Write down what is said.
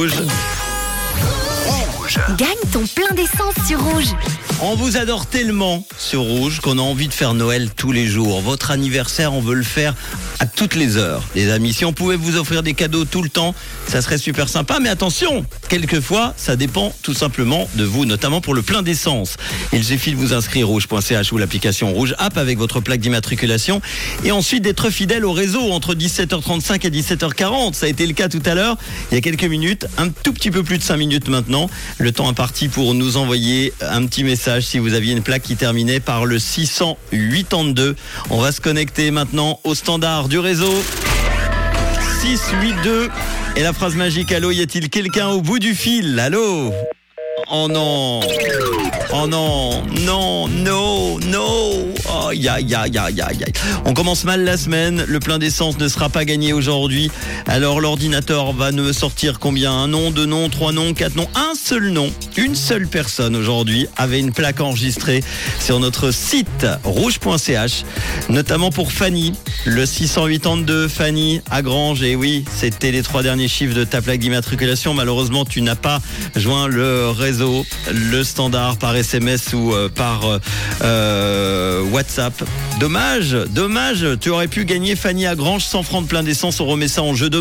Rouge. Gagne ton plein d'essence sur Rouge. On vous adore tellement sur Rouge qu'on a envie de faire Noël tous les jours. Votre anniversaire, on veut le faire à toutes les heures. Les amis, si on pouvait vous offrir des cadeaux tout le temps, ça serait super sympa. Mais attention, quelquefois, ça dépend tout simplement de vous, notamment pour le plein d'essence. Il suffit de vous inscrire rouge.ch ou l'application Rouge App avec votre plaque d'immatriculation et ensuite d'être fidèle au réseau entre 17h35 et 17h40. Ça a été le cas tout à l'heure, il y a quelques minutes, un tout petit peu plus de 5 minutes maintenant. Le temps imparti pour nous envoyer un petit message si vous aviez une plaque qui terminait par le 682. On va se connecter maintenant au standard du réseau. 682 et la phrase magique Allô, y a-t-il quelqu'un au bout du fil? Allô? Oh non. Oh non. Non Non Non Oh ya ya ya ya ya On commence mal la semaine, le plein d'essence ne sera pas gagné aujourd'hui. Alors l'ordinateur va nous sortir combien? Un nom, deux noms, trois noms, quatre noms, un seul nom. Une seule personne aujourd'hui avait une plaque enregistrée sur notre site rouge.ch, notamment pour Fanny, le 682 Fanny à. Et oui, c'était les trois derniers chiffres de ta plaque d'immatriculation. Malheureusement, tu n'as pas joint le réseau, le standard par SMS ou euh, par euh, WhatsApp. Dommage, dommage. Tu aurais pu gagner Fanny à Grange 100 francs de plein d'essence. On remet ça en jeu de